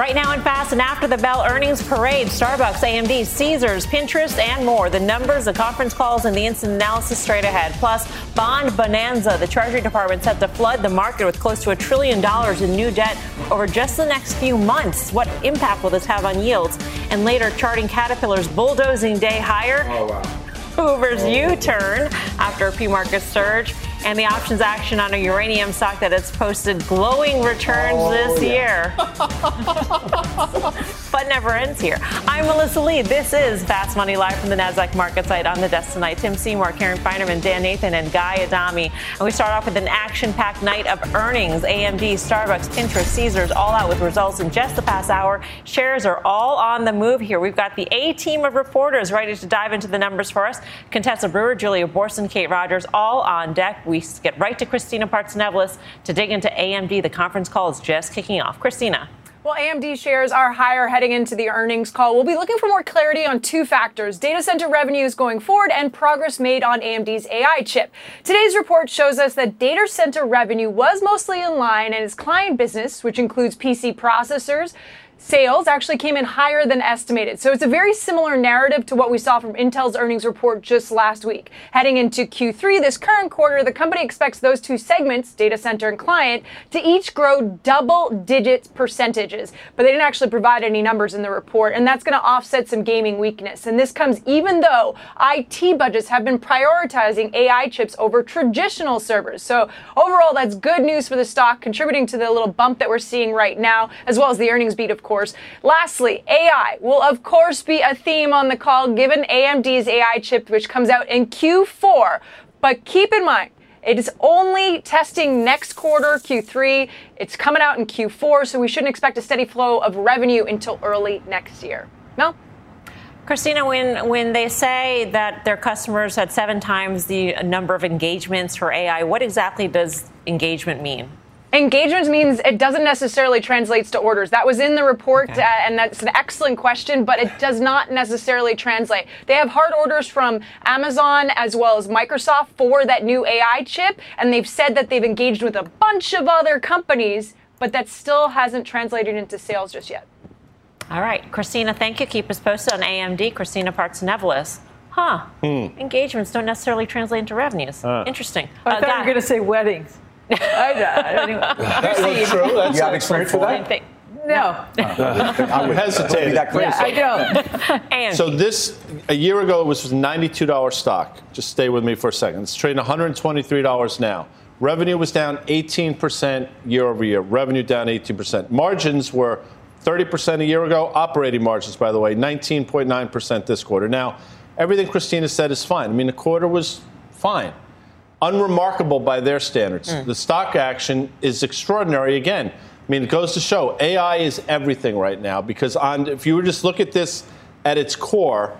Right now in Fast and After the Bell earnings parade, Starbucks, AMD, Caesars, Pinterest, and more. The numbers, the conference calls, and the instant analysis straight ahead. Plus, bond bonanza. The Treasury Department set to flood the market with close to a trillion dollars in new debt over just the next few months. What impact will this have on yields? And later, charting Caterpillar's bulldozing day higher. Oh, wow. Uber's oh. U turn after a pre market surge and the options action on a uranium stock that has posted glowing returns oh, this yeah. year. but never ends here. I'm Melissa Lee. This is Fast Money Live from the NASDAQ market site on the desk tonight. Tim Seymour, Karen Finerman, Dan Nathan, and Guy Adami. And we start off with an action packed night of earnings. AMD, Starbucks, Pinterest, Caesars, all out with results in just the past hour. Shares are all on the move here. We've got the A team of reporters ready to dive into the numbers for us. Contessa Brewer, Julia Boorstin, Kate Rogers, all on deck we get right to Christina Partsinevelos to dig into AMD. The conference call is just kicking off. Christina. Well, AMD shares are higher heading into the earnings call. We'll be looking for more clarity on two factors data center revenues going forward and progress made on AMD's AI chip. Today's report shows us that data center revenue was mostly in line, and its client business, which includes PC processors, sales actually came in higher than estimated. So it's a very similar narrative to what we saw from Intel's earnings report just last week. Heading into Q3, this current quarter, the company expects those two segments, data center and client, to each grow double digits percentages. But they didn't actually provide any numbers in the report, and that's going to offset some gaming weakness. And this comes even though IT budgets have been prioritizing AI chips over traditional servers. So overall, that's good news for the stock, contributing to the little bump that we're seeing right now, as well as the earnings beat, of course course. Lastly, AI will of course be a theme on the call given AMD's AI chip, which comes out in Q4. But keep in mind, it is only testing next quarter, Q3. It's coming out in Q4, so we shouldn't expect a steady flow of revenue until early next year. No? Christina, when, when they say that their customers had seven times the number of engagements for AI, what exactly does engagement mean? Engagements means it doesn't necessarily translates to orders. That was in the report, okay. uh, and that's an excellent question, but it does not necessarily translate. They have hard orders from Amazon as well as Microsoft for that new AI chip, and they've said that they've engaged with a bunch of other companies, but that still hasn't translated into sales just yet. All right, Christina, thank you. Keep us posted on AMD. Christina Partsinevelos. Huh. Hmm. Engagements don't necessarily translate into revenues. Uh. Interesting. I uh, thought you were going to say weddings. I, don't anyway. That's true. That's you have experience with that? No. I would hesitate. That crazy. Yeah, I don't. so this a year ago it was $92 stock. Just stay with me for a second. It's trading $123 now. Revenue was down 18% year over year. Revenue down 18%. Margins were 30% a year ago. Operating margins, by the way, 19.9% this quarter. Now, everything Christina said is fine. I mean, the quarter was fine unremarkable by their standards. Mm. The stock action is extraordinary again. I mean, it goes to show AI is everything right now because on, if you were just look at this at its core,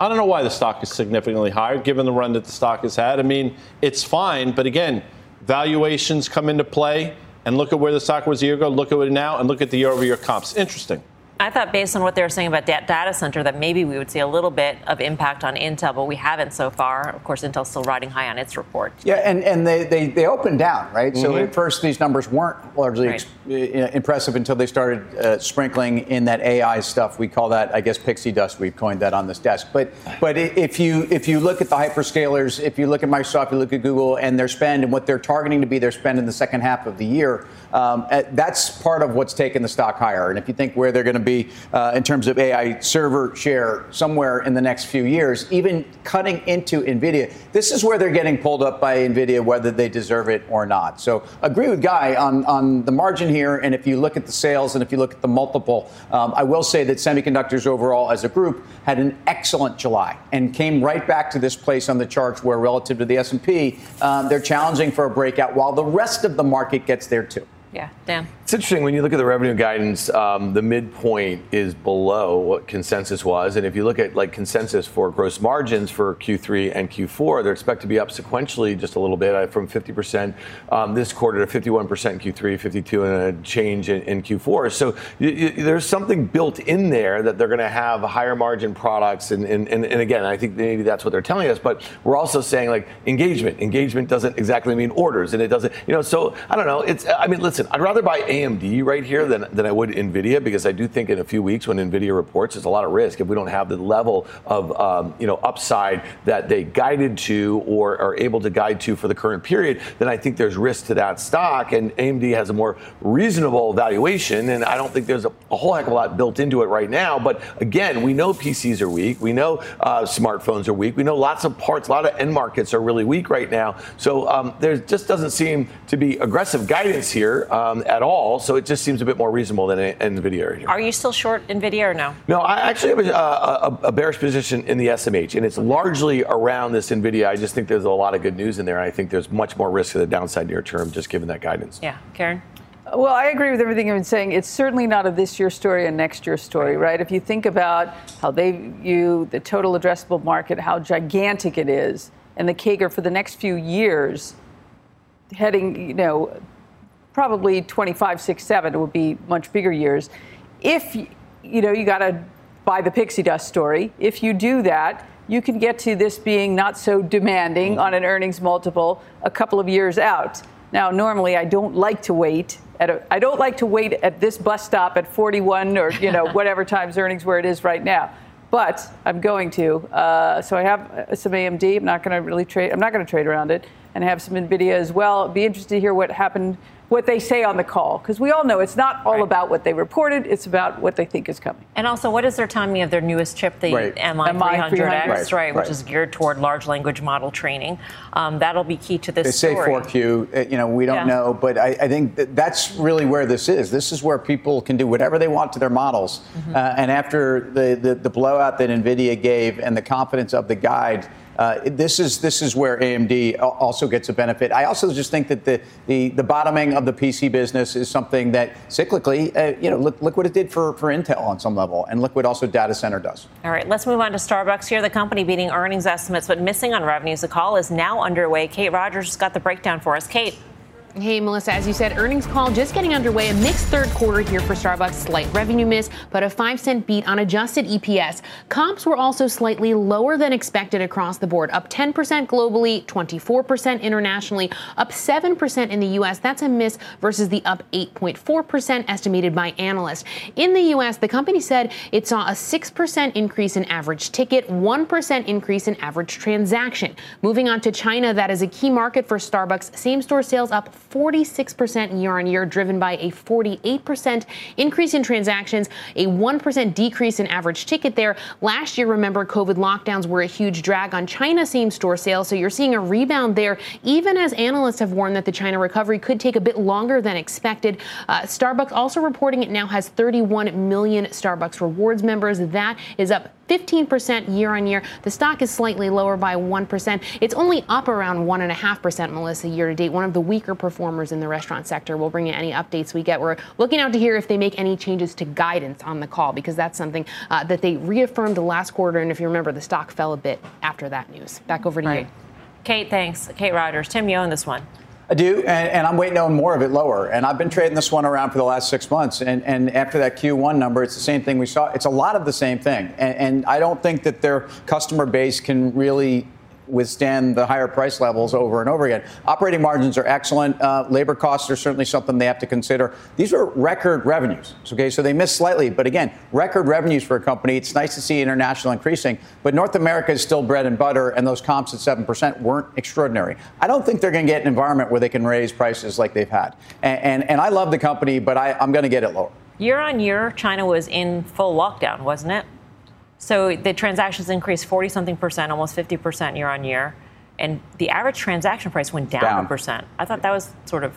I don't know why the stock is significantly higher given the run that the stock has had. I mean, it's fine, but again, valuations come into play. And look at where the stock was a year ago, look at it now, and look at the year over year comps. Interesting. I thought, based on what they were saying about data center, that maybe we would see a little bit of impact on Intel, but we haven't so far. Of course, Intel's still riding high on its report. Yeah, and, and they, they, they opened down, right? Mm-hmm. So at first, these numbers weren't largely right. ex- impressive until they started uh, sprinkling in that AI stuff. We call that, I guess, pixie dust. We've coined that on this desk. But but if you if you look at the hyperscalers, if you look at Microsoft, you look at Google, and their spend and what they're targeting to be their spend in the second half of the year, um, uh, that's part of what's taken the stock higher. And if you think where they're going to be uh, in terms of AI server share somewhere in the next few years, even cutting into NVIDIA, this is where they're getting pulled up by NVIDIA, whether they deserve it or not. So agree with Guy on, on the margin here. And if you look at the sales and if you look at the multiple, um, I will say that semiconductors overall as a group had an excellent July and came right back to this place on the charts where relative to the S&P, um, they're challenging for a breakout while the rest of the market gets there too. Yeah, Dan. It's interesting when you look at the revenue guidance. Um, the midpoint is below what consensus was, and if you look at like consensus for gross margins for Q3 and Q4, they're expected to be up sequentially just a little bit uh, from 50% um, this quarter to 51% in Q3, 52 and a change in, in Q4. So there's something built in there that they're going to have higher margin products, and, and, and, and again, I think maybe that's what they're telling us. But we're also saying like engagement. Engagement doesn't exactly mean orders, and it doesn't, you know. So I don't know. It's I mean, listen, I'd rather buy AMD right here than, than I would Nvidia because I do think in a few weeks when Nvidia reports, there's a lot of risk if we don't have the level of um, you know upside that they guided to or are able to guide to for the current period. Then I think there's risk to that stock, and AMD has a more reasonable valuation, and I don't think there's a, a whole heck of a lot built into it right now. But again, we know PCs are weak, we know uh, smartphones are weak, we know lots of parts, a lot of end markets are really weak right now. So um, there just doesn't seem to be aggressive guidance here um, at all. So it just seems a bit more reasonable than Nvidia right here. Are you still short Nvidia or no? No, I actually have a, a, a, bearish position in the SMH, and it's largely around this Nvidia. I just think there's a lot of good news in there. And I think there's much more risk to the downside near term, just given that guidance. Yeah, Karen. Well, I agree with everything you've been saying. It's certainly not a this year story and next year story, right? If you think about how they view the total addressable market, how gigantic it is, and the CAGR for the next few years, heading, you know, probably 25, 6, 7 would be much bigger years. If, you know, you got to buy the pixie dust story, if you do that, you can get to this being not so demanding on an earnings multiple a couple of years out. Now, normally I don't like to wait. At a, I don't like to wait at this bus stop at 41 or you know whatever times earnings where it is right now. But I'm going to. Uh, so I have uh, some AMD. I'm not going to really trade. I'm not going to trade around it, and I have some Nvidia as well. Be interested to hear what happened what they say on the call because we all know it's not all right. about what they reported it's about what they think is coming and also what is their timing of their newest chip the right. MI300X right. right, which is geared toward large language model training um, that'll be key to this they say story. 4q uh, you know we don't yeah. know but I, I, think that that's really where this is this is where people can do whatever they want to their models mm-hmm. uh, and after the, the, the blowout that nvidia gave and the confidence of the guide uh, this is this is where AMD also gets a benefit. I also just think that the the, the bottoming of the PC business is something that cyclically, uh, you know, look, look what it did for, for Intel on some level, and look what also data center does. All right, let's move on to Starbucks here. The company beating earnings estimates but missing on revenues. The call is now underway. Kate Rogers got the breakdown for us. Kate. Hey, Melissa, as you said, earnings call just getting underway. A mixed third quarter here for Starbucks. Slight revenue miss, but a 5 cent beat on adjusted EPS. Comps were also slightly lower than expected across the board, up 10% globally, 24% internationally, up 7% in the U.S. That's a miss versus the up 8.4% estimated by analysts. In the U.S., the company said it saw a 6% increase in average ticket, 1% increase in average transaction. Moving on to China, that is a key market for Starbucks. Same store sales up 46% year on year, driven by a 48% increase in transactions, a 1% decrease in average ticket there. Last year, remember, COVID lockdowns were a huge drag on China same store sales, so you're seeing a rebound there, even as analysts have warned that the China recovery could take a bit longer than expected. Uh, Starbucks also reporting it now has 31 million Starbucks rewards members. That is up 15% year on year. The stock is slightly lower by 1%. It's only up around 1.5%, Melissa, year to date. One of the weaker performers in the restaurant sector. We'll bring you any updates we get. We're looking out to hear if they make any changes to guidance on the call because that's something uh, that they reaffirmed last quarter. And if you remember, the stock fell a bit after that news. Back over to right. you. Kate, thanks. Kate Rogers. Tim, you own this one. I do, and, and, I'm waiting on more of it lower. And I've been trading this one around for the last six months. And, and after that Q1 number, it's the same thing we saw. It's a lot of the same thing. And, and I don't think that their customer base can really withstand the higher price levels over and over again. Operating margins are excellent. Uh, labor costs are certainly something they have to consider. These are record revenues. Okay, so they missed slightly, but again, record revenues for a company. It's nice to see international increasing, but North America is still bread and butter, and those comps at seven percent weren't extraordinary. I don't think they're going to get an environment where they can raise prices like they've had. And and, and I love the company, but I, I'm going to get it lower. Year on year, China was in full lockdown, wasn't it? So the transactions increased 40 something percent, almost 50 percent year on year. And the average transaction price went down, down. a percent. I thought that was sort of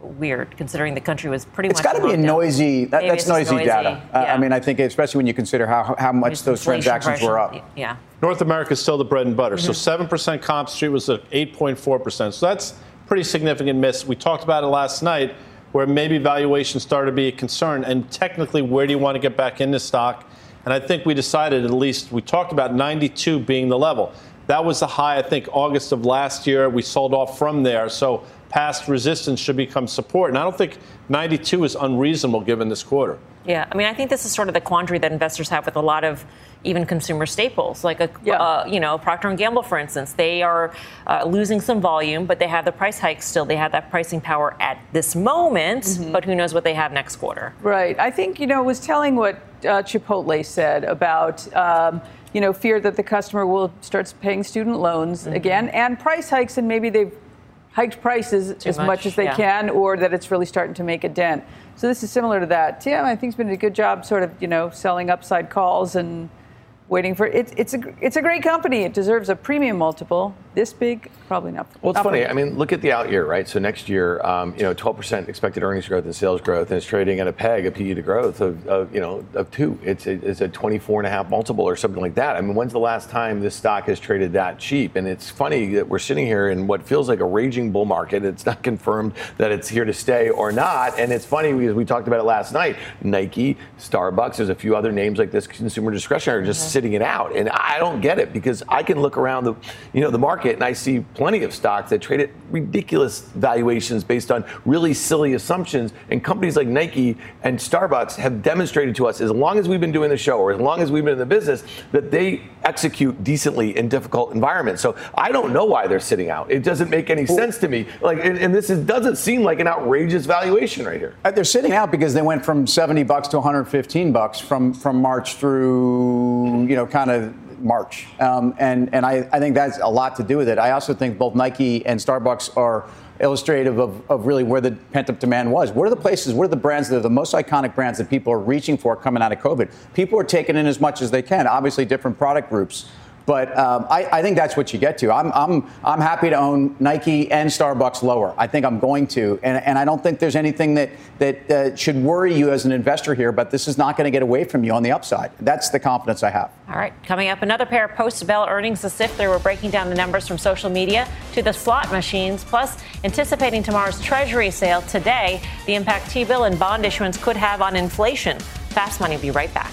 weird considering the country was pretty it's much. It's got to be a noisy. That, that's noisy, noisy, data. Yeah. Uh, I mean, I think especially when you consider how how much those transactions pressure. were up. Yeah. North America is still the bread and butter. Mm-hmm. So seven percent comp street was at eight point four percent. So that's pretty significant miss. We talked about it last night. where maybe valuation started to be a concern. And technically, where do you want to get back into stock? And I think we decided, at least, we talked about 92 being the level. That was the high, I think, August of last year. We sold off from there. So past resistance should become support. And I don't think 92 is unreasonable given this quarter. Yeah, I mean, I think this is sort of the quandary that investors have with a lot of even consumer staples, like a yeah. uh, you know Procter and Gamble, for instance. They are uh, losing some volume, but they have the price hikes still. They have that pricing power at this moment, mm-hmm. but who knows what they have next quarter? Right. I think you know it was telling what uh, Chipotle said about. Um, you know, fear that the customer will start paying student loans mm-hmm. again and price hikes, and maybe they've hiked prices Too as much, much as they yeah. can, or that it's really starting to make a dent. So this is similar to that. Tim, I think, has been a good job, sort of, you know, selling upside calls and waiting for it. It's a it's a great company. It deserves a premium multiple. This big, probably not. Well, it's not funny. I mean, look at the out year, right? So next year, um, you know, 12% expected earnings growth and sales growth, and it's trading at a peg, a PE to growth of, of you know of two. It's a, it's a 24 and a half multiple or something like that. I mean, when's the last time this stock has traded that cheap? And it's funny that we're sitting here in what feels like a raging bull market. It's not confirmed that it's here to stay or not. And it's funny because we talked about it last night. Nike, Starbucks, there's a few other names like this consumer discretionary just mm-hmm. Sitting it out. And I don't get it because I can look around the, you know, the market and I see plenty of stocks that trade at ridiculous valuations based on really silly assumptions. And companies like Nike and Starbucks have demonstrated to us, as long as we've been doing the show or as long as we've been in the business, that they execute decently in difficult environments. So I don't know why they're sitting out. It doesn't make any sense to me. Like, and, and this is, doesn't seem like an outrageous valuation right here. They're sitting out because they went from 70 bucks to 115 bucks from from March through you know kind of March. Um, and and I, I think that's a lot to do with it. I also think both Nike and Starbucks are illustrative of, of really where the pent up demand was. What are the places, what are the brands that are the most iconic brands that people are reaching for coming out of COVID? People are taking in as much as they can, obviously, different product groups. But um, I, I, think that's what you get to. I'm, I'm, I'm happy to own Nike and Starbucks lower. I think I'm going to. And, and I don't think there's anything that, that uh, should worry you as an investor here, but this is not going to get away from you on the upside. That's the confidence I have. All right. Coming up, another pair of post bell earnings as if through. We're breaking down the numbers from social media to the slot machines, plus anticipating tomorrow's Treasury sale today, the impact T bill and bond issuance could have on inflation. Fast Money will be right back.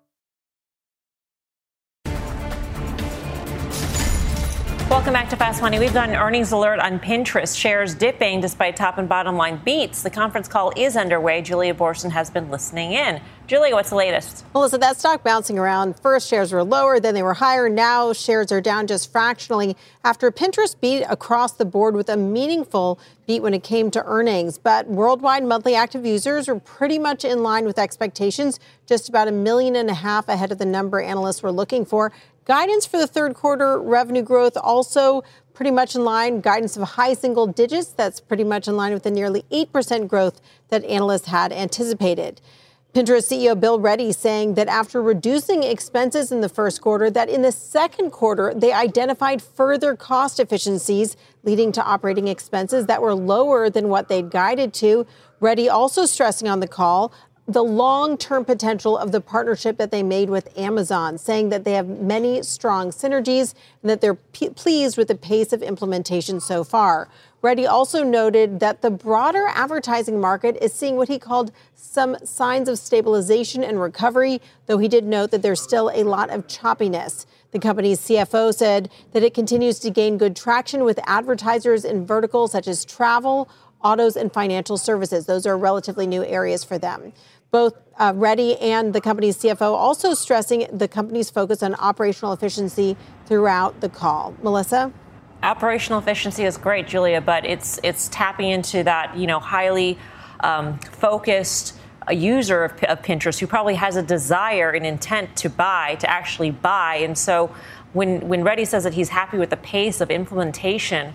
Welcome back to Fast Money. We've got an earnings alert on Pinterest. Shares dipping despite top and bottom line beats. The conference call is underway. Julia Boorstin has been listening in. Julia, what's the latest? Melissa, that stock bouncing around. First, shares were lower, then they were higher. Now, shares are down just fractionally after Pinterest beat across the board with a meaningful beat when it came to earnings. But worldwide monthly active users were pretty much in line with expectations, just about a million and a half ahead of the number analysts were looking for. Guidance for the third quarter revenue growth also pretty much in line. Guidance of high single digits. That's pretty much in line with the nearly 8% growth that analysts had anticipated. Pinterest CEO Bill Ready saying that after reducing expenses in the first quarter, that in the second quarter, they identified further cost efficiencies, leading to operating expenses that were lower than what they'd guided to. Ready also stressing on the call the long term potential of the partnership that they made with Amazon, saying that they have many strong synergies and that they're p- pleased with the pace of implementation so far. Ready also noted that the broader advertising market is seeing what he called some signs of stabilization and recovery, though he did note that there's still a lot of choppiness. The company's CFO said that it continues to gain good traction with advertisers in verticals such as travel, autos, and financial services. Those are relatively new areas for them. Both uh, Ready and the company's CFO also stressing the company's focus on operational efficiency throughout the call. Melissa? Operational efficiency is great, Julia, but it's it's tapping into that you know highly um, focused a user of, of, Pinterest who probably has a desire and intent to buy, to actually buy. And so when, when Ready says that he's happy with the pace of implementation,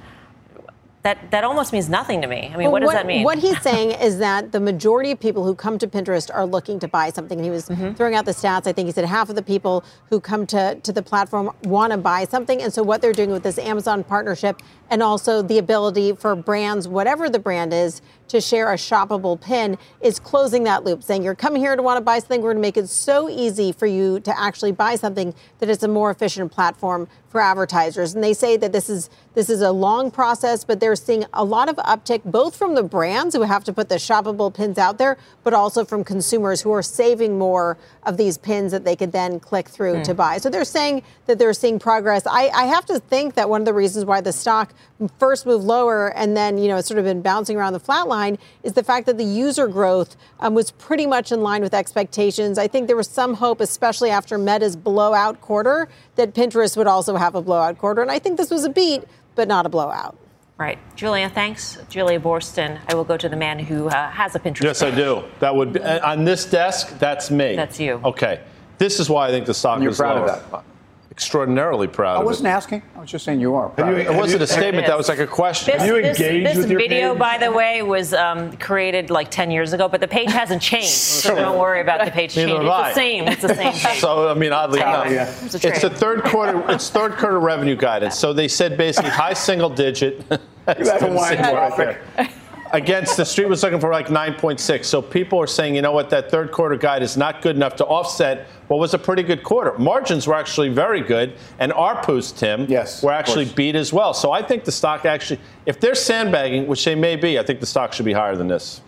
that, that almost means nothing to me. I mean, well, what does what, that mean? What he's saying is that the majority of people who come to Pinterest are looking to buy something. And he was mm-hmm. throwing out the stats. I think he said half of the people who come to, to the platform want to buy something. And so what they're doing with this Amazon partnership and also the ability for brands, whatever the brand is, to share a shoppable pin is closing that loop, saying you're coming here to want to buy something. We're going to make it so easy for you to actually buy something that it's a more efficient platform for advertisers. And they say that this is this is a long process, but they're seeing a lot of uptick both from the brands who have to put the shoppable pins out there, but also from consumers who are saving more of these pins that they could then click through mm. to buy. So they're saying that they're seeing progress. I, I have to think that one of the reasons why the stock first moved lower and then you know it's sort of been bouncing around the flat line is the fact that the user growth um, was pretty much in line with expectations. I think there was some hope, especially after Meta's blowout quarter, that Pinterest would also have a blowout quarter, and I think this was a beat, but not a blowout. Right. Julia, thanks. Julia Boorstin. I will go to the man who uh, has a Pinterest. Yes, page. I do. That would be, on this desk, that's me. That's you. Okay. This is why I think the stock You're is proud lower. of that extraordinarily proud. I wasn't asking. I was just saying you are. You, it wasn't a statement. That was like a question. This, have you this, engaged this with your video, page? by the way, was um, created like 10 years ago, but the page hasn't changed. so don't worry about the page changing. It's the same. It's the same page. so I mean, oddly enough, yeah. it's, it's the third quarter. It's third quarter revenue guidance. So they said basically high single digit. against the street was looking for like 9.6. So people are saying, you know what, that third quarter guide is not good enough to offset what was a pretty good quarter. Margins were actually very good, and ARPUs, Tim, yes, were actually beat as well. So I think the stock actually, if they're sandbagging, which they may be, I think the stock should be higher than this.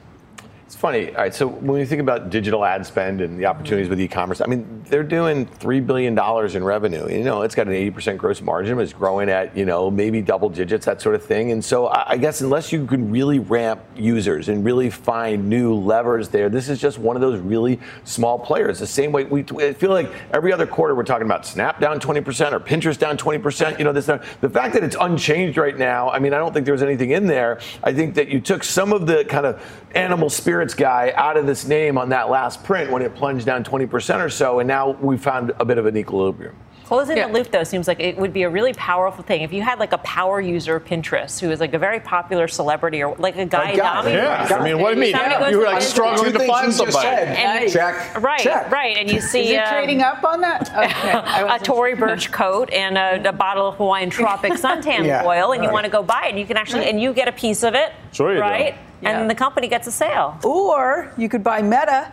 It's funny. All right. So when you think about digital ad spend and the opportunities with e-commerce, I mean, they're doing three billion dollars in revenue. You know, it's got an 80% gross margin. It's growing at you know maybe double digits, that sort of thing. And so I guess unless you can really ramp users and really find new levers there, this is just one of those really small players. The same way we feel like every other quarter we're talking about Snap down 20% or Pinterest down 20%. You know, this the fact that it's unchanged right now. I mean, I don't think there was anything in there. I think that you took some of the kind of animal spirits guy out of this name on that last print when it plunged down 20% or so, and now we found a bit of an equilibrium. Closing yeah. the loop, though, seems like it would be a really powerful thing. If you had like a power user of Pinterest who is like a very popular celebrity or like a Guy Adami, yeah. I mean, what do you mean? Yeah. You were like struggling to find somebody. And, check. Right, check. right. And you see. Is um, trading up on that? Okay. a Tory Burch coat and a, a, bottle of Hawaiian Tropic suntan yeah. oil, and right. you want to go buy it, and you can actually, and you get a piece of it. Sure you right? Do. Yeah. And the company gets a sale. Or you could buy Meta,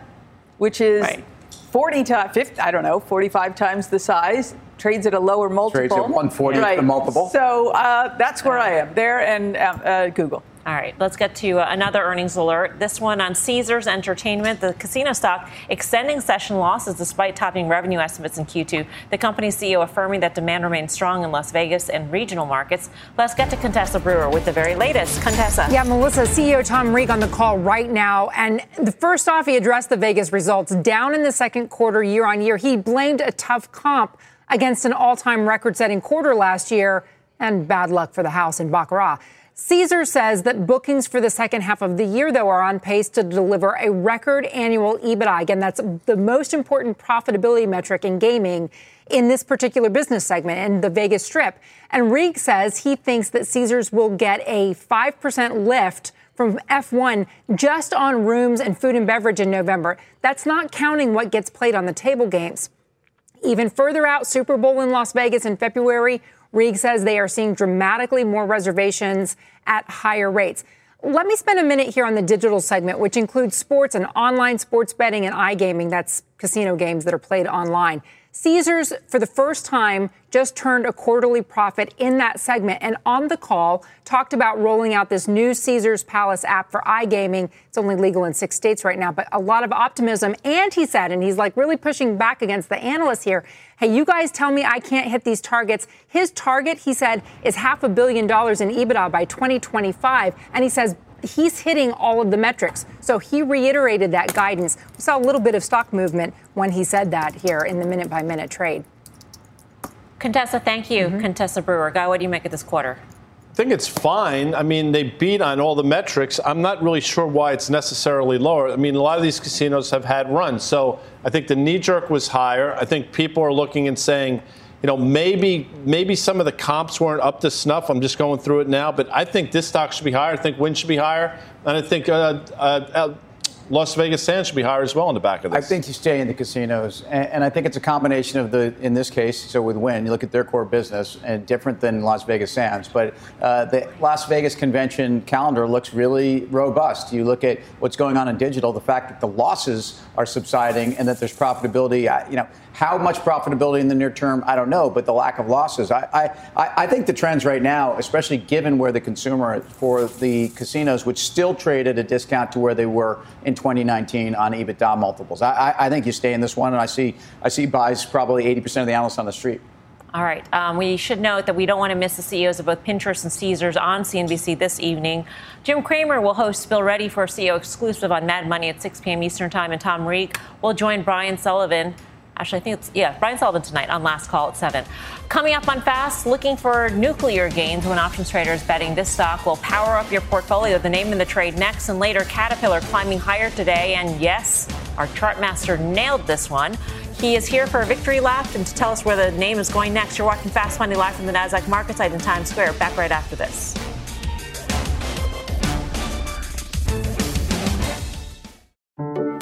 which is right. 40 times, 50, I don't know, 45 times the size, trades at a lower multiple. Trades at 140 right. the multiple. So uh, that's where I am, there and uh, uh, Google. All right, let's get to uh, another earnings alert. This one on Caesars Entertainment, the casino stock extending session losses despite topping revenue estimates in Q2. The company's CEO affirming that demand remains strong in Las Vegas and regional markets. Let's get to Contessa Brewer with the very latest. Contessa. Yeah, Melissa, CEO Tom Reeg on the call right now. And the first off, he addressed the Vegas results down in the second quarter year on year. He blamed a tough comp against an all time record setting quarter last year and bad luck for the house in Baccarat. Caesar says that bookings for the second half of the year, though, are on pace to deliver a record annual EBITDA. Again, that's the most important profitability metric in gaming in this particular business segment in the Vegas Strip. And Reeg says he thinks that Caesars will get a 5% lift from F1 just on rooms and food and beverage in November. That's not counting what gets played on the table games. Even further out, Super Bowl in Las Vegas in February Reeg says they are seeing dramatically more reservations at higher rates. Let me spend a minute here on the digital segment, which includes sports and online sports betting and iGaming. That's casino games that are played online. Caesars, for the first time, just turned a quarterly profit in that segment. And on the call, talked about rolling out this new Caesars Palace app for iGaming. It's only legal in six states right now, but a lot of optimism. And he said, and he's like really pushing back against the analysts here hey, you guys tell me I can't hit these targets. His target, he said, is half a billion dollars in EBITDA by 2025. And he says, he's hitting all of the metrics. So he reiterated that guidance. We saw a little bit of stock movement when he said that here in the minute by minute trade. Contessa, thank you. Mm-hmm. Contessa Brewer. Guy, what do you make of this quarter? I think it's fine. I mean, they beat on all the metrics. I'm not really sure why it's necessarily lower. I mean, a lot of these casinos have had runs. So I think the knee jerk was higher. I think people are looking and saying, you know, maybe maybe some of the comps weren't up to snuff. I'm just going through it now, but I think this stock should be higher. I think Wynn should be higher, and I think uh, uh, uh Las Vegas Sands should be higher as well in the back of this. I think you stay in the casinos, and, and, I think it's a combination of the, in this case, so with Wynn, you look at their core business, and different than Las Vegas Sands, but uh, the Las Vegas convention calendar looks really robust. You look at what's going on in digital, the fact that the losses are subsiding and that there's profitability. You know, how much profitability in the near term, I don't know, but the lack of losses. I, I, I think the trends right now, especially given where the consumer for the casinos, which still trade at a discount to where they were in 2019 on EBITDA multiples. I, I I think you stay in this one, and I see I see buys probably 80% of the analysts on the street. All right. Um, we should note that we don't want to miss the CEOs of both Pinterest and Caesars on CNBC this evening. Jim Cramer will host Bill Ready for CEO exclusive on Mad Money at 6 p.m. Eastern Time, and Tom Reeg will join Brian Sullivan Actually, I think it's, yeah, Brian Sullivan tonight on Last Call at 7. Coming up on Fast, looking for nuclear gains when options traders betting this stock will power up your portfolio. The name in the trade next and later. Caterpillar climbing higher today. And yes, our chart master nailed this one. He is here for a victory lap and to tell us where the name is going next. You're watching Fast Money live from the NASDAQ market site in Times Square. Back right after this.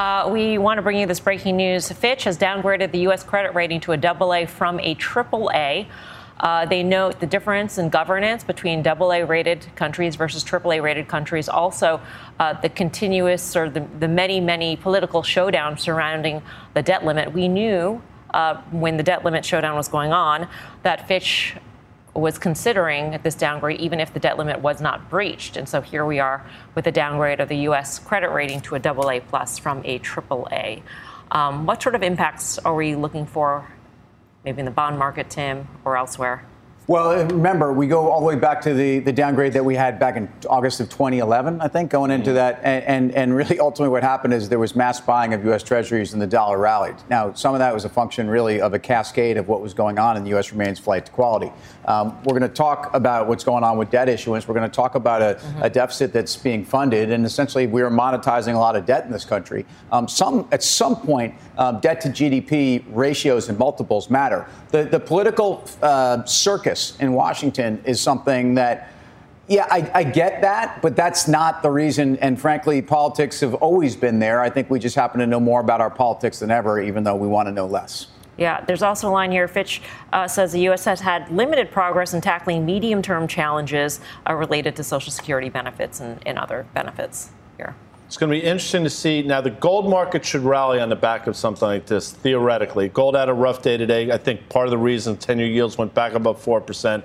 Uh, we want to bring you this breaking news. Fitch has downgraded the U.S. credit rating to a double A from a triple A. Uh, they note the difference in governance between AA rated countries versus AAA rated countries. Also, uh, the continuous or the, the, many, many political showdown surrounding the debt limit. We knew uh, when the debt limit showdown was going on that Fitch was considering this downgrade even if the debt limit was not breached. And so here we are with a downgrade of the U.S. credit rating to a double A plus from a triple A. Um, what sort of impacts are we looking for, maybe in the bond market, Tim, or elsewhere? Well, remember, we go all the way back to the, the downgrade that we had back in August of 2011, I think, going into that. And, and, and, really, ultimately, what happened is there was mass buying of U.S. Treasuries and the dollar rallied. Now, some of that was a function, really, of a cascade of what was going on, in the U.S. remains flight to quality. Um, we're going to talk about what's going on with debt issuance. We're going to talk about a, mm-hmm. a, deficit that's being funded, and essentially, we are monetizing a lot of debt in this country. Um, some At some point, um, debt to GDP ratios and multiples matter. The, the political uh, circus in Washington is something that yeah, I, I, get that, but that's not the reason. And frankly, politics have always been there. I think we just happen to know more about our politics than ever, even though we want to know less. Yeah, there's also a line here. Fitch uh, says the U.S. has had limited progress in tackling medium term challenges uh, related to Social Security benefits and, and other benefits here. It's going to be interesting to see. Now, the gold market should rally on the back of something like this, theoretically. Gold had a rough day today. I think part of the reason 10 year yields went back above 4%.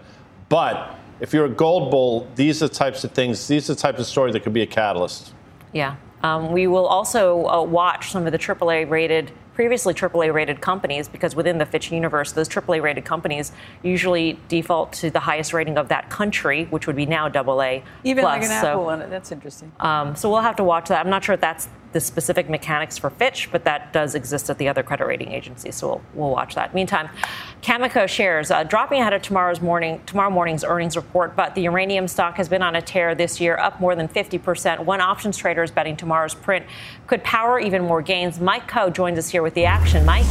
But if you're a gold bull, these are the types of things, these are the types of stories that could be a catalyst. Yeah. Um, we will also uh, watch some of the AAA rated previously AAA rated companies because within the Fitch universe, those AAA rated companies usually default to the highest rating of that country, which would be now AA. Even plus. like an so, Apple on it. That's interesting. Um, so we'll have to watch that. I'm not sure if that's the specific mechanics for Fitch, but that does exist at the other credit rating agencies. So we'll, we'll watch that. Meantime, Cameco shares uh, dropping ahead of tomorrow's morning tomorrow morning's earnings report, but the uranium stock has been on a tear this year, up more than 50%. One options trader is betting tomorrow's print could power even more gains. Mike Khouw joins us here with the action. Mike.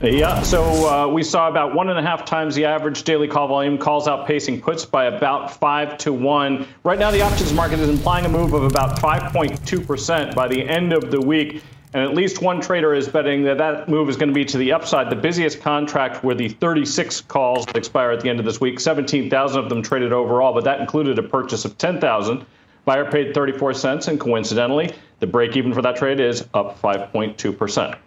Yeah, so uh, we saw about one and a half times the average daily call volume, calls outpacing puts by about five to one. Right now, the options market is implying a move of about 5.2% by the end of the week. And at least one trader is betting that that move is going to be to the upside. The busiest contract were the 36 calls that expire at the end of this week. 17,000 of them traded overall, but that included a purchase of 10,000. Buyer paid 34 cents, and coincidentally, the break even for that trade is up 5.2%.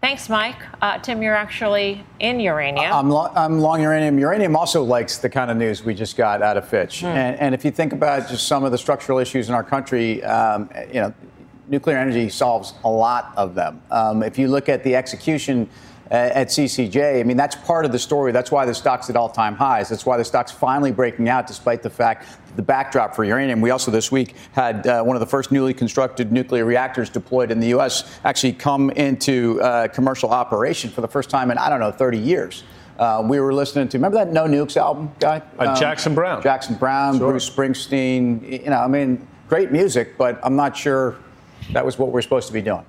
Thanks, Mike. Uh, Tim, you're actually in uranium. I'm, lo- I'm long uranium. Uranium also likes the kind of news we just got out of Fitch. Hmm. And, and if you think about just some of the structural issues in our country, um, you know, nuclear energy solves a lot of them. Um, if you look at the execution at CCJ, I mean, that's part of the story. That's why the stock's at all time highs. That's why the stock's finally breaking out, despite the fact the backdrop for uranium. We also this week had uh, one of the first newly constructed nuclear reactors deployed in the U.S. actually come into uh, commercial operation for the first time in, I don't know, 30 years. Uh, we were listening to, remember that No Nukes album, guy? Uh, Jackson Browne. Jackson Browne, Sure. Bruce Springsteen. You know, I mean, great music, but I'm not sure that was what we're supposed to be doing.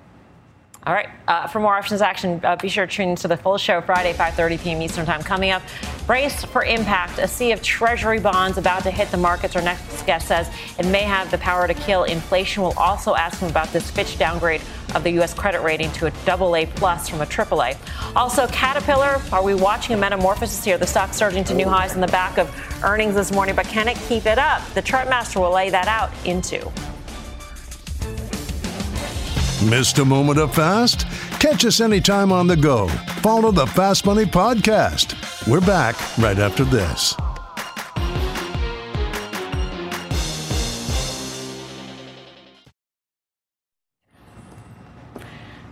All right. Uh, for more options action, uh, be sure to tune into the full show Friday, 5:30 p.m. Eastern Time. Coming up, brace for impact. A sea of Treasury bonds about to hit the markets. Our next guest says it may have the power to kill inflation. We'll also ask him about this Fitch downgrade of the U.S. credit rating to a double A plus from a triple A. Also, Caterpillar. Are we watching a metamorphosis here? The stock surging to new highs on the back of earnings this morning, but can it keep it up? The chart master will lay that out into. Missed a moment of fast? Catch us anytime on the go. Follow the Fast Money podcast. We're back right after this.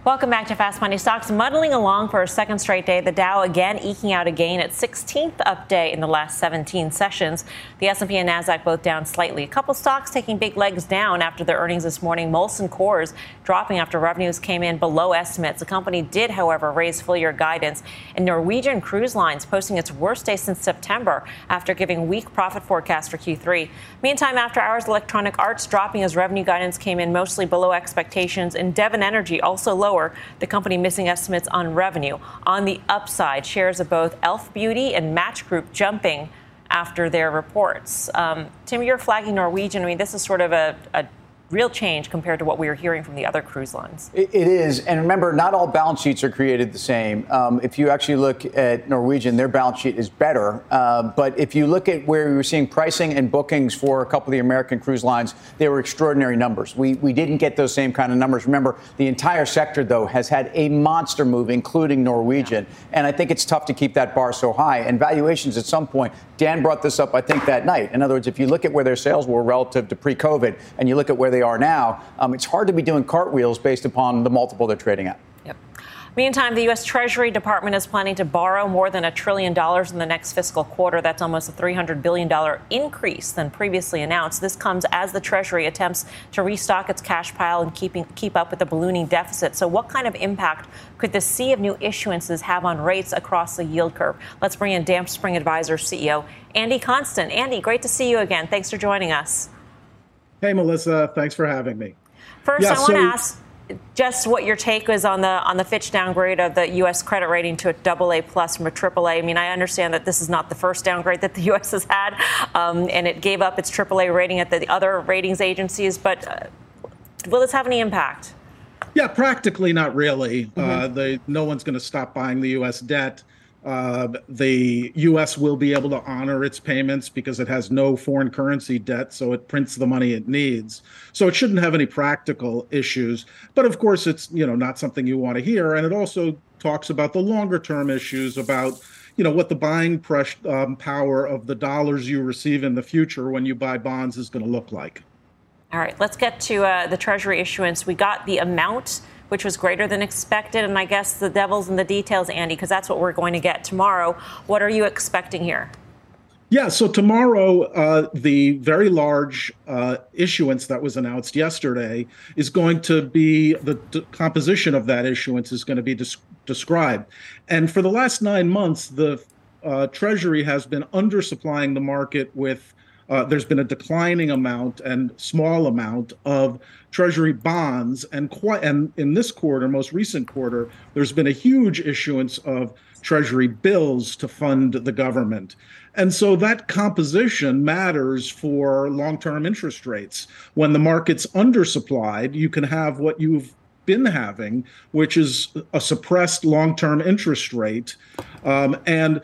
Welcome back to Fast Money. Stocks muddling along for a second straight day. The Dow again eking out a gain at 16th up day in the last 17 sessions. The S&P and Nasdaq both down slightly. A couple stocks taking big legs down after their earnings this morning. Molson Coors dropping after revenues came in below estimates. The company did, however, raise full-year guidance. And Norwegian Cruise Lines posting its worst day since September after giving weak profit forecast for Q3. Meantime, after hours, Electronic Arts dropping as revenue guidance came in mostly below expectations. And Devon Energy also lower the company missing estimates on revenue. On the upside, shares of both Elf Beauty and Match Group jumping after their reports. Um, Tim, you're flagging Norwegian. I mean, this is sort of a, a real change compared to what we were hearing from the other cruise lines. It, is, and remember, not all balance sheets are created the same. Um, if you actually look at Norwegian, their balance sheet is better. Uh, but if you look at where we were seeing pricing and bookings for a couple of the American cruise lines, they were extraordinary numbers. We we didn't get those same kind of numbers. Remember, the entire sector though has had a monster move, including Norwegian, and I think it's tough to keep that bar so high. And valuations at some point. Dan brought this up, I think, that night. In other words, if you look at where their sales were relative to pre-COVID, and you look at where they are now, um, it's hard to be doing cartwheels based upon the multiple they're trading at. Yep. Meantime, the U.S. Treasury Department is planning to borrow more than a trillion dollars in the next fiscal quarter. That's almost a $300 billion increase than previously announced. This comes as the Treasury attempts to restock its cash pile and keeping, keep up with the ballooning deficit. So, what kind of impact could the sea of new issuances have on rates across the yield curve? Let's bring in Damped Spring Advisors CEO Andy Constan. Andy, great to see you again. Thanks for joining us. Hey, Melissa. Thanks for having me. First, Yeah, I want so- to ask just what your take is on the on the Fitch downgrade of the U.S. credit rating to a double A plus from a triple A. I mean, I understand that this is not the first downgrade that the U.S. has had, um, and it gave up its triple A rating at the other ratings agencies. But uh, will this have any impact? Yeah, practically not really. Uh, Mhm. the, no one's going to stop buying the U.S. debt. Uh, the U.S. will be able to honor its payments because it has no foreign currency debt, so it prints the money it needs. So it shouldn't have any practical issues. But of course, it's you know not something you want to hear, and it also talks about the longer term issues about you know what the buying um, power of the dollars you receive in the future when you buy bonds is going to look like. All right, let's get to uh, the Treasury issuance. We got the amount which was greater than expected. And I guess the devil's in the details, Andy, because that's what we're going to get tomorrow. What are you expecting here? Yeah, so tomorrow, uh, the very large uh, issuance that was announced yesterday is going to be the d- composition of that issuance is going to be des- described. And for the last nine months, the uh, Treasury has been undersupplying the market with. Uh, there's been a declining amount and small amount of Treasury bonds, and quite and in this quarter, most recent quarter, there's been a huge issuance of Treasury bills to fund the government. And so that composition matters for long term interest rates. When the market's undersupplied, you can have what you've been having, which is a suppressed long term interest rate. Um, and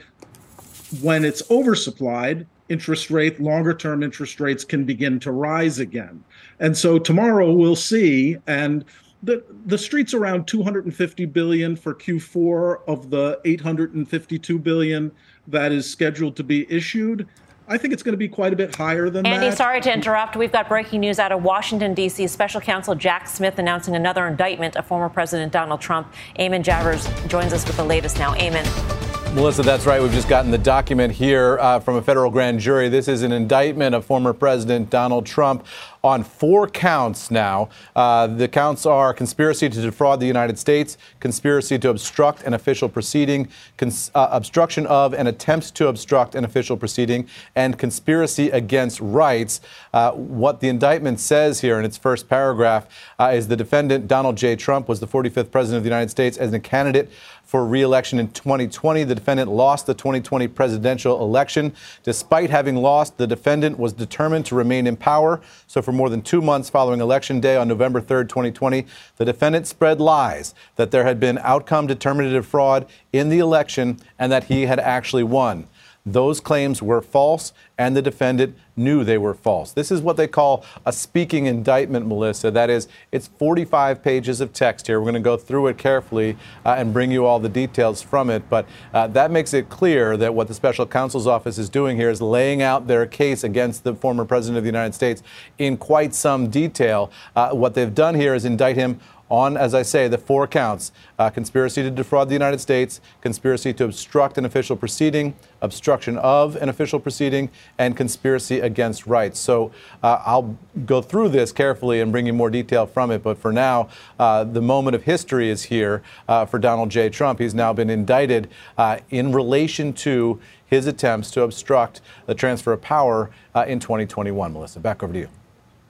when it's oversupplied, interest rate, longer term interest rates can begin to rise again. And so tomorrow we'll see. And the the street's around 250 billion for Q4 of the 852 billion that is scheduled to be issued. I think it's going to be quite a bit higher than Andy, that. Andy, sorry to interrupt. We've got breaking news out of Washington, D.C. Special Counsel Jack Smith announcing another indictment of former President Donald Trump. Eamon Javers joins us with the latest now. Eamon. Melissa, that's right. We've just gotten the document here uh, from a federal grand jury. This is an indictment of former President Donald Trump on four counts now. Uh, the counts are conspiracy to defraud the United States, conspiracy to obstruct an official proceeding, cons- uh, obstruction of and attempt to obstruct an official proceeding, and conspiracy against rights. Uh, what the indictment says here in its first paragraph uh, is the defendant, Donald J. Trump, was the 45th president of the United States as a candidate for re-election in 2020. The defendant lost the 2020 presidential election. Despite having lost, the defendant was determined to remain in power. So for more than two months following Election Day on November 3rd, 2020, the defendant spread lies that there had been outcome determinative fraud in the election and that he had actually won. Those claims were false, and the defendant knew they were false. This is what they call a speaking indictment, Melissa. That is, it's 45 pages of text here. We're going to go through it carefully uh, and bring you all the details from it. But uh, that makes it clear that what the special counsel's office is doing here is laying out their case against the former president of the United States in quite some detail. Uh, what they've done here is indict him on, as I say, the four counts uh, conspiracy to defraud the United States, conspiracy to obstruct an official proceeding, obstruction of an official proceeding, and conspiracy against rights. So uh, I'll go through this carefully and bring you more detail from it. But for now, uh, the moment of history is here uh, for Donald J. Trump. He's now been indicted uh, in relation to his attempts to obstruct the transfer of power uh, in 2021. Melissa, back over to you.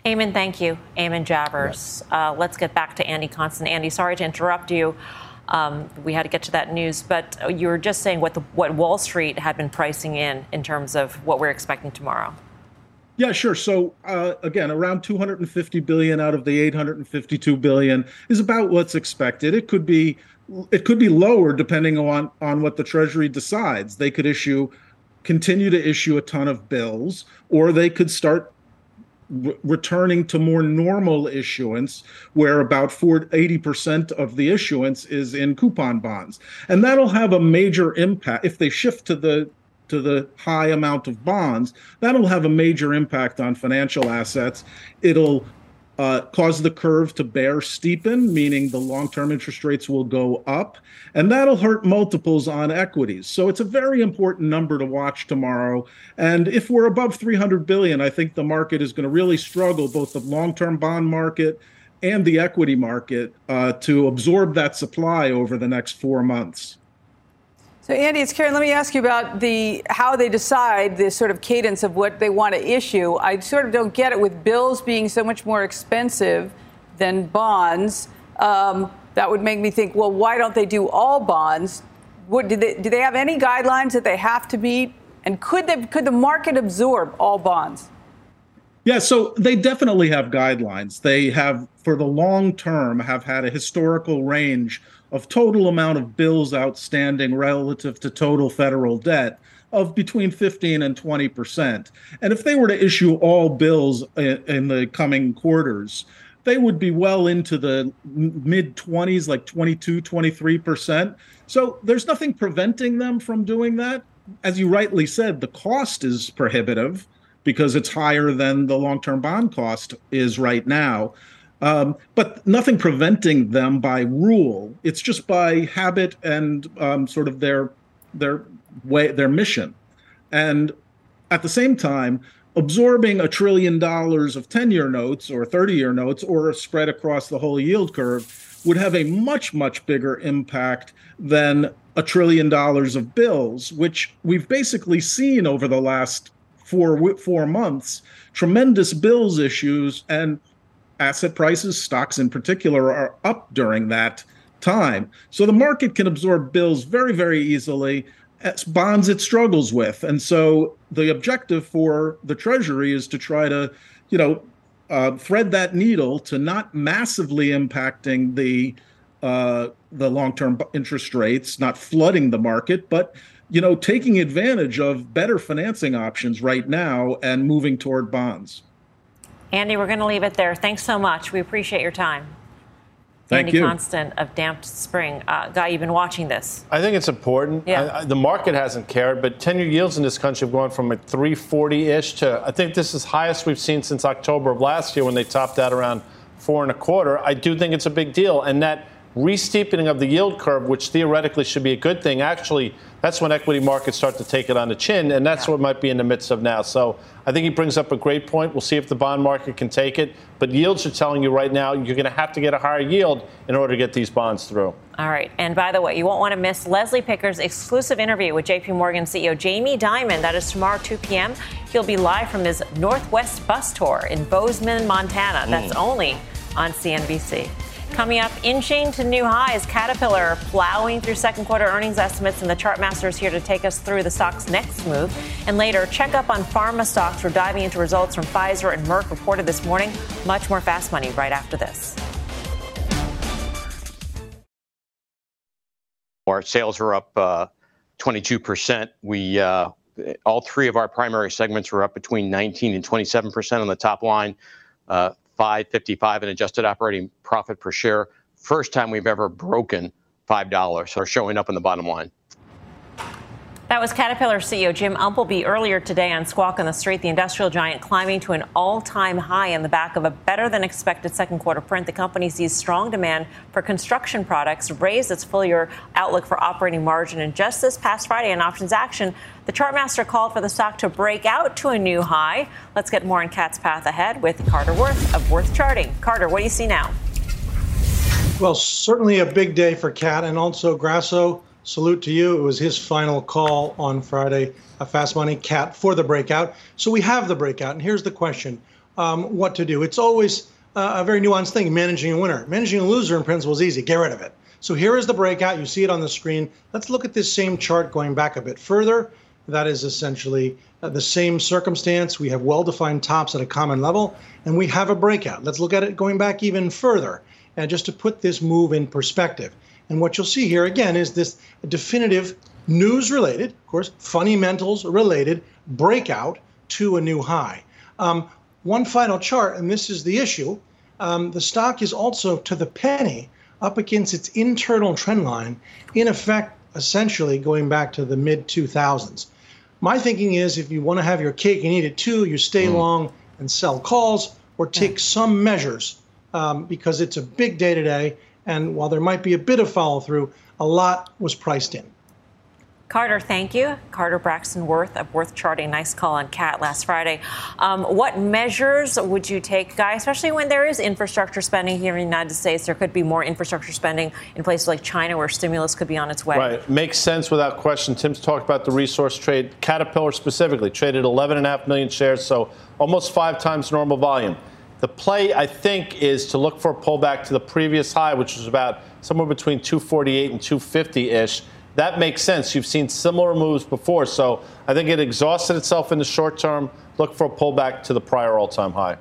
Eamon, thank you. Eamon Javers. Uh, let's get back to Andy Constan. Andy, sorry to interrupt you. Um, we had to get to that news, but you were just saying what the, what Wall Street had been pricing in in terms of what we're expecting tomorrow. Yeah, sure. So uh, again, around 250 billion out of the 852 billion is about what's expected. It could be it could be lower depending on on what the Treasury decides. They could issue continue to issue a ton of bills, or they could start re- returning to more normal issuance, where about 80% of the issuance is in coupon bonds. And that'll have a major impact if they shift to the to the high amount of bonds, that'll have a major impact on financial assets. It'll uh, cause the curve to bear steepen, meaning the long term interest rates will go up, and that'll hurt multiples on equities. So it's a very important number to watch tomorrow. And if we're above 300 billion, I think the market is going to really struggle, both the long term bond market and the equity market, uh, to absorb that supply over the next four months. So, Andy, it's Karen. Let me ask you about the how they decide the sort of cadence of what they want to issue. I sort of don't get it with bills being so much more expensive than bonds. Um, that would make me think, well, why don't they do all bonds? What, do, they, do they have any guidelines that they have to meet? And could, they, could the market absorb all bonds? Yeah, so they definitely have guidelines. They have, for the long term, have had a historical range of total amount of bills outstanding relative to total federal debt of between 15 and 20 percent. And if they were to issue all bills in, the coming quarters, they would be well into the mid 20s, like 22, 23 percent. So there's nothing preventing them from doing that. As you rightly said, the cost is prohibitive because it's higher than the long term bond cost is right now. Um, but nothing preventing them by rule. It's just by habit and um, sort of their their way their mission. And at the same time, absorbing a trillion dollars of 10 year notes or 30 year notes or spread across the whole yield curve would have a much, much bigger impact than a trillion dollars of bills, which we've basically seen over the last four, four months tremendous bills issues and asset prices, stocks in particular, are up during that time. So the market can absorb bills very, very easily. As bonds it struggles with. And so the objective for the Treasury is to try to, you know, uh, thread that needle to not massively impacting the uh, the long-term interest rates, not flooding the market, but you know, taking advantage of better financing options right now and moving toward bonds. Andy, we're going to leave it there. Thanks so much. We appreciate your time. Thank Andy you. Constan of Damped Spring. Uh, Guy, you've been watching this. I think it's important. Yeah. I, I, the market hasn't cared, but 10 year yields in this country have gone from a 340 ish to I think this is highest we've seen since October of last year when they topped out around four and a quarter. I do think it's a big deal. And that re-steepening of the yield curve, which theoretically should be a good thing, actually, that's when equity markets start to take it on the chin, and that's what might be in the midst of now. So I think he brings up a great point. We'll see if the bond market can take it. But yields are telling you right now you're going to have to get a higher yield in order to get these bonds through. All right. And by the way, you won't want to miss Leslie Picker's exclusive interview with JP Morgan CEO Jamie Dimon. That is tomorrow, 2 p.m. He'll be live from his Northwest bus tour in Bozeman, Montana. That's mm. only on CNBC. Coming up, inching to new highs, Caterpillar plowing through second quarter earnings estimates, and the chart master is here to take us through the stock's next move. And later, check up on pharma stocks. We're diving into results from Pfizer and Merck reported this morning. Much more fast money right after this. Our sales are up uh, 22%. We uh, all three of our primary segments were up between 19 and 27 percent on the top line. Uh, 555 in adjusted operating profit per share. First time we've ever broken $5 so showing up in the bottom line. That was Caterpillar CEO Jim Umpleby earlier today on Squawk on the Street. The industrial giant climbing to an all time high on the back of a better than expected second quarter print. The company sees strong demand for construction products, raised its full year outlook for operating margin. And just this past Friday in options action, the chartmaster called for the stock to break out to a new high. Let's get more on Cat's path ahead with Carter Worth of Worth Charting. Carter, what do you see now? Well, certainly a big day for Cat and also Grasso salute to you. It was his final call on Friday, a fast money cat for the breakout. So we have the breakout. And here's the question um, what to do? It's always uh, a very nuanced thing managing a winner. Managing a loser, in principle, is easy. Get rid of it. So here is the breakout. You see it on the screen. Let's look at this same chart going back a bit further. That is essentially uh, the same circumstance. We have well defined tops at a common level, and we have a breakout. Let's look at it going back even further. And just to put this move in perspective, and what you'll see here again is this definitive news related, of course, fundamentals related breakout to a new high. Um, one final chart, and this is the issue. Um, the stock is also to the penny up against its internal trend line, in effect, essentially going back to the mid 2000s. My thinking is if you want to have your cake and eat it too, you stay mm. long and sell calls or take some measures um, because it's a big day today and while there might be a bit of follow through, a lot was priced in. Carter, thank you. Carter Braxton Worth of Worth Charting. Nice call on CAT last Friday. Um, what measures would you take, Guy, especially when there is infrastructure spending here in the United States? There could be more infrastructure spending in places like China where stimulus could be on its way. Right. Makes sense without question. Tim's talked about the resource trade. Caterpillar specifically traded 11.5 million shares, so almost five times normal volume. The play, I think, is to look for a pullback to the previous high, which was about somewhere between 248 and 250 ish. That makes sense. You've seen similar moves before, so I think it exhausted itself in the short term. Look for a pullback to the prior all time high.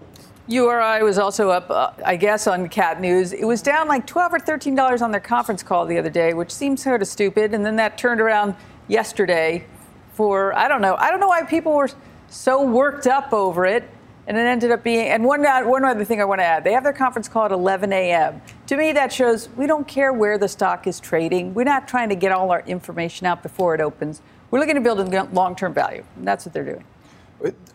URI was also up, uh, I guess, on Cat News. It was down like 12 or 13 dollars on their conference call the other day, which seems sort of stupid. And then that turned around yesterday for I don't know. I don't know why people were so worked up over it. And it ended up being, and one, uh, one other thing I want to add they have their conference call at 11 a.m. To me, that shows we don't care where the stock is trading. We're not trying to get all our information out before it opens. We're looking to build long term value. And that's what they're doing.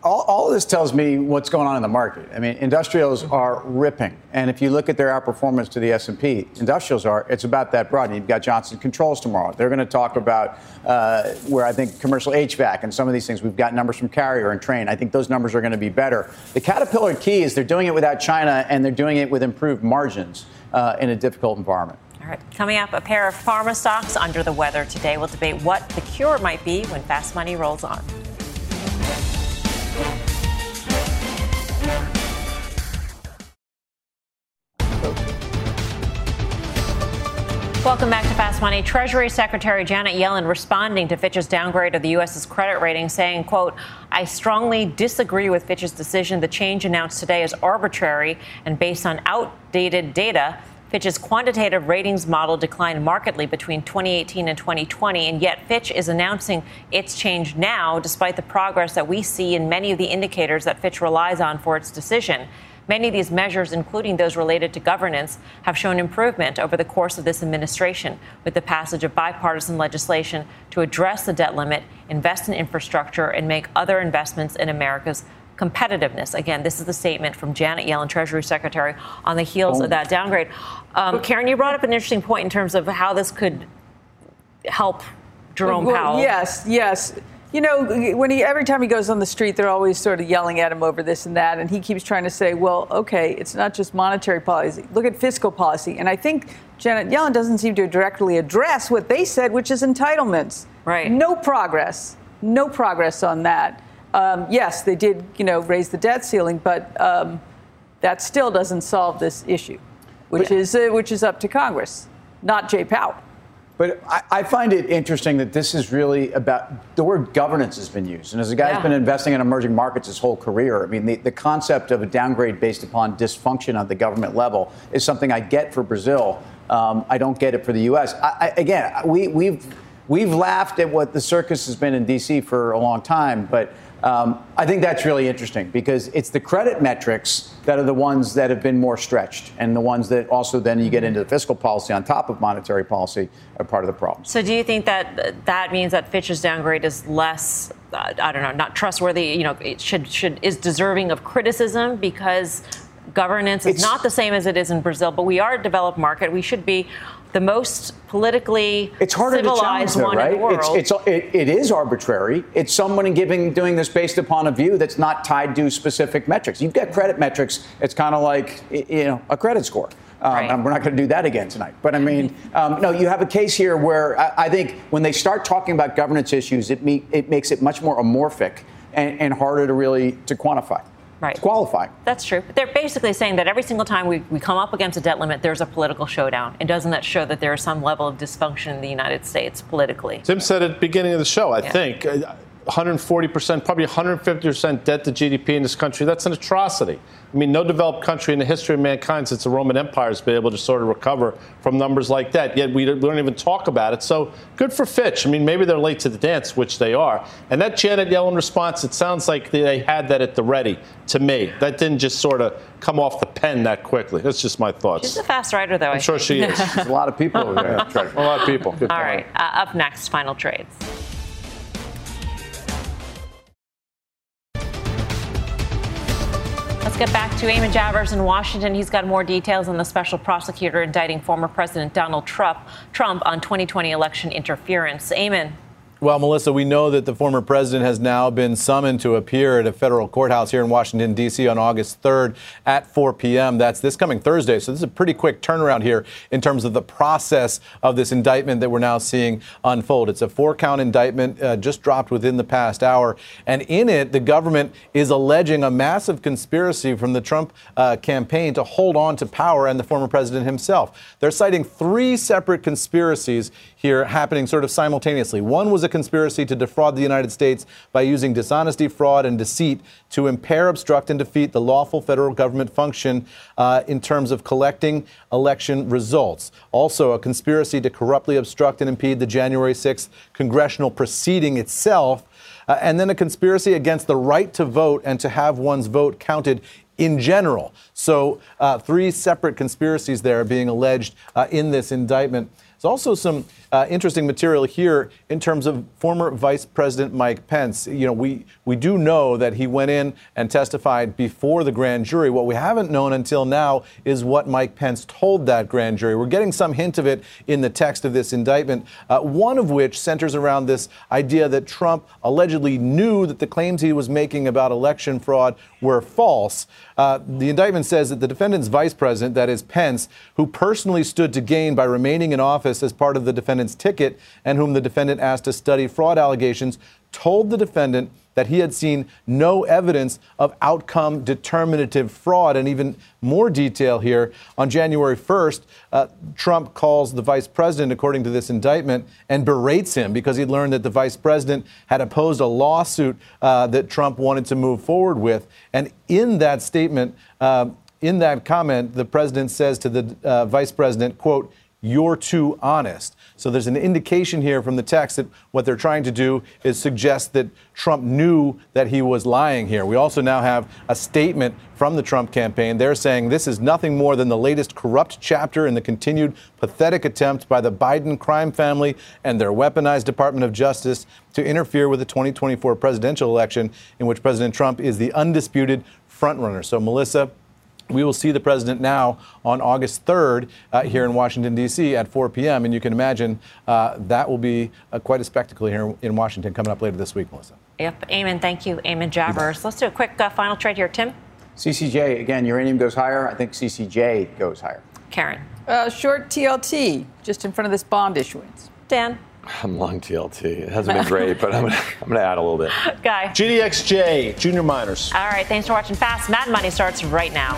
All, all of this tells me what's going on in the market. I mean, industrials are ripping, and if you look at their outperformance to the S&P, industrials are. It's about that broad. And you've got Johnson Controls tomorrow. They're going to talk about uh, where I think commercial HVAC and some of these things. We've got numbers from Carrier and Trane. I think those numbers are going to be better. The Caterpillar key is they're doing it without China, and they're doing it with improved margins uh, in a difficult environment. All right, coming up, a pair of pharma stocks under the weather today. We'll debate what the cure might be when fast money rolls on. Welcome back to Fast Money. Treasury Secretary Janet Yellen responding to Fitch's downgrade of the U.S.'s credit rating, saying, quote, I strongly disagree with Fitch's decision. The change announced today is arbitrary and based on outdated data. Fitch's quantitative ratings model declined markedly between 2018 and 2020, and yet Fitch is announcing its change now, despite the progress that we see in many of the indicators that Fitch relies on for its decision. Many of these measures, including those related to governance, have shown improvement over the course of this administration, with the passage of bipartisan legislation to address the debt limit, invest in infrastructure, and make other investments in America's competitiveness. Again, this is the statement from Janet Yellen, Treasury Secretary, on the heels of that downgrade. Um, Karen, you brought up an interesting point in terms of how this could help Jerome Well, Powell. Yes, yes. You know, when he every time he goes on the street, they're always sort of yelling at him over this and that, and he keeps trying to say, "Well, okay, it's not just monetary policy. Look at fiscal policy." And I think Janet Yellen doesn't seem to directly address what they said, which is entitlements. Right. No progress. No progress on that. Um, yes, they did, you know, raise the debt ceiling, but um, that still doesn't solve this issue, which is uh, which is up to Congress, not Jay Powell. But I, I find it interesting that this is really about the word governance has been used. And as a guy Yeah. who's been investing in emerging markets his whole career, I mean, the, the concept of a downgrade based upon dysfunction at the government level is something I get for Brazil. Um, I don't get it for the U.S. I, I, again, we, we've, we've laughed at what the circus has been in D.C. for a long time, but um, I think that's really interesting because it's the credit metrics that are the ones that have been more stretched, and the ones that also then you get into the fiscal policy on top of monetary policy are part of the problem. So, do you think that that means that Fitch's downgrade is less, uh, I don't know, not trustworthy? You know, it should should is deserving of criticism because governance is It's- not the same as it is in Brazil. But we are a developed market. We should be the most politically It's harder to challenge, civilized though, one right? in the world. It's, it's it, it is arbitrary. It's someone giving doing this based upon a view that's not tied to specific metrics. You've got credit metrics. It's kind of like you know a credit score. Um, and we're not going to do that again tonight. But I mean, um, no, you have a case here where I, I think when they start talking about governance issues, it, me, it makes it much more amorphic and, and harder to really to quantify. Right. To qualify. That's true. But they're basically saying that every single time we, we come up against a debt limit, there's a political showdown. And doesn't that show that there is some level of dysfunction in the United States politically? Tim said at the beginning of the show, I Yeah. think, uh, 140%, probably 150% debt to GDP in this country. That's an atrocity. I mean, no developed country in the history of mankind since the Roman Empire has been able to sort of recover from numbers like that. Yet we don't, even talk about it. So good for Fitch. I mean, maybe they're late to the dance, which they are. And that Janet Yellen response, it sounds like they had that at the ready to me. That didn't just sort of come off the pen that quickly. That's just my thoughts. She's a fast writer, though. I I'm sure think. she is. There's a lot of people over there. a lot of people. Good All point. right. Uh, up next, final trades. Get back to Eamon Javers in Washington. He's got more details on the special prosecutor indicting former President Donald Trump, Trump on 2020 election interference. Eamon. Well, Melissa, we know that the former president has now been summoned to appear at a federal courthouse here in Washington, D.C. on August 3rd at 4 p.m. That's this coming Thursday. So this is a pretty quick turnaround here in terms of the process of this indictment that we're now seeing unfold. It's a four count indictment uh, just dropped within the past hour. And in it, the government is alleging a massive conspiracy from the Trump uh, campaign to hold on to power and the former president himself. They're citing three separate conspiracies here happening sort of simultaneously. One was a conspiracy to defraud the United States by using dishonesty, fraud, and deceit to impair, obstruct, and defeat the lawful federal government function uh, in terms of collecting election results. Also, a conspiracy to corruptly obstruct and impede the January 6th congressional proceeding itself. Uh, and then a conspiracy against the right to vote and to have one's vote counted in general. So, uh, three separate conspiracies there being alleged uh, in this indictment. There's also some uh, interesting material here in terms of former Vice President Mike Pence. You know, we, we do know that he went in and testified before the grand jury. What we haven't known until now is what Mike Pence told that grand jury. We're getting some hint of it in the text of this indictment, uh, one of which centers around this idea that Trump allegedly knew that the claims he was making about election fraud were false. Uh, the indictment says that the defendant's vice president, that is Pence, who personally stood to gain by remaining in office as part of the defendant's ticket and whom the defendant asked to study fraud allegations, told the defendant that he had seen no evidence of outcome determinative fraud. And even more detail here on January 1st, uh, Trump calls the vice president, according to this indictment, and berates him because he learned that the vice president had opposed a lawsuit uh, that Trump wanted to move forward with. And in that statement, uh, in that comment, the president says to the uh, vice president, quote, you're too honest. So there's an indication here from the text that what they're trying to do is suggest that Trump knew that he was lying here. We also now have a statement from the Trump campaign. They're saying this is nothing more than the latest corrupt chapter in the continued pathetic attempt by the Biden crime family and their weaponized Department of Justice to interfere with the 2024 presidential election in which President Trump is the undisputed frontrunner. So, Melissa, we will see the president now on August 3rd uh, here in Washington, D.C. at 4 p.m. And you can imagine uh, that will be uh, quite a spectacle here in Washington coming up later this week, Melissa. Yep. Eamon, thank you. Eamon Javers. Let's do a quick uh, final trade here. Tim? CCJ, again, uranium goes higher. I think CCJ goes higher. Karen? Uh, short TLT, just in front of this bond issuance. Dan? I'm long TLT. It hasn't been great, but I'm gonna, I'm gonna add a little bit. Guy? GDXJ, junior miners. All right. Thanks for watching Fast. Mad Money starts right now.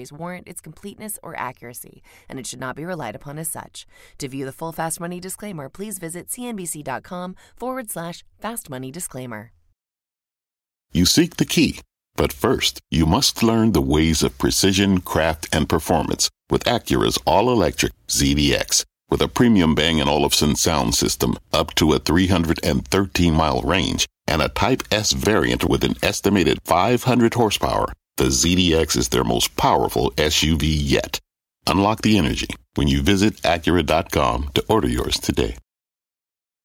warrant its completeness or accuracy, and it should not be relied upon as such. To view the full Fast Money disclaimer, please visit cnbc.com forward slash fast money disclaimer. You seek the key, but first, you must learn the ways of precision, craft, and performance with Acura's all-electric ZDX. With a premium Bang & Olufsen sound system up to a 313-mile range and a Type S variant with an estimated 500 horsepower, the ZDX is their most powerful SUV yet. Unlock the energy when you visit Acura.com to order yours today.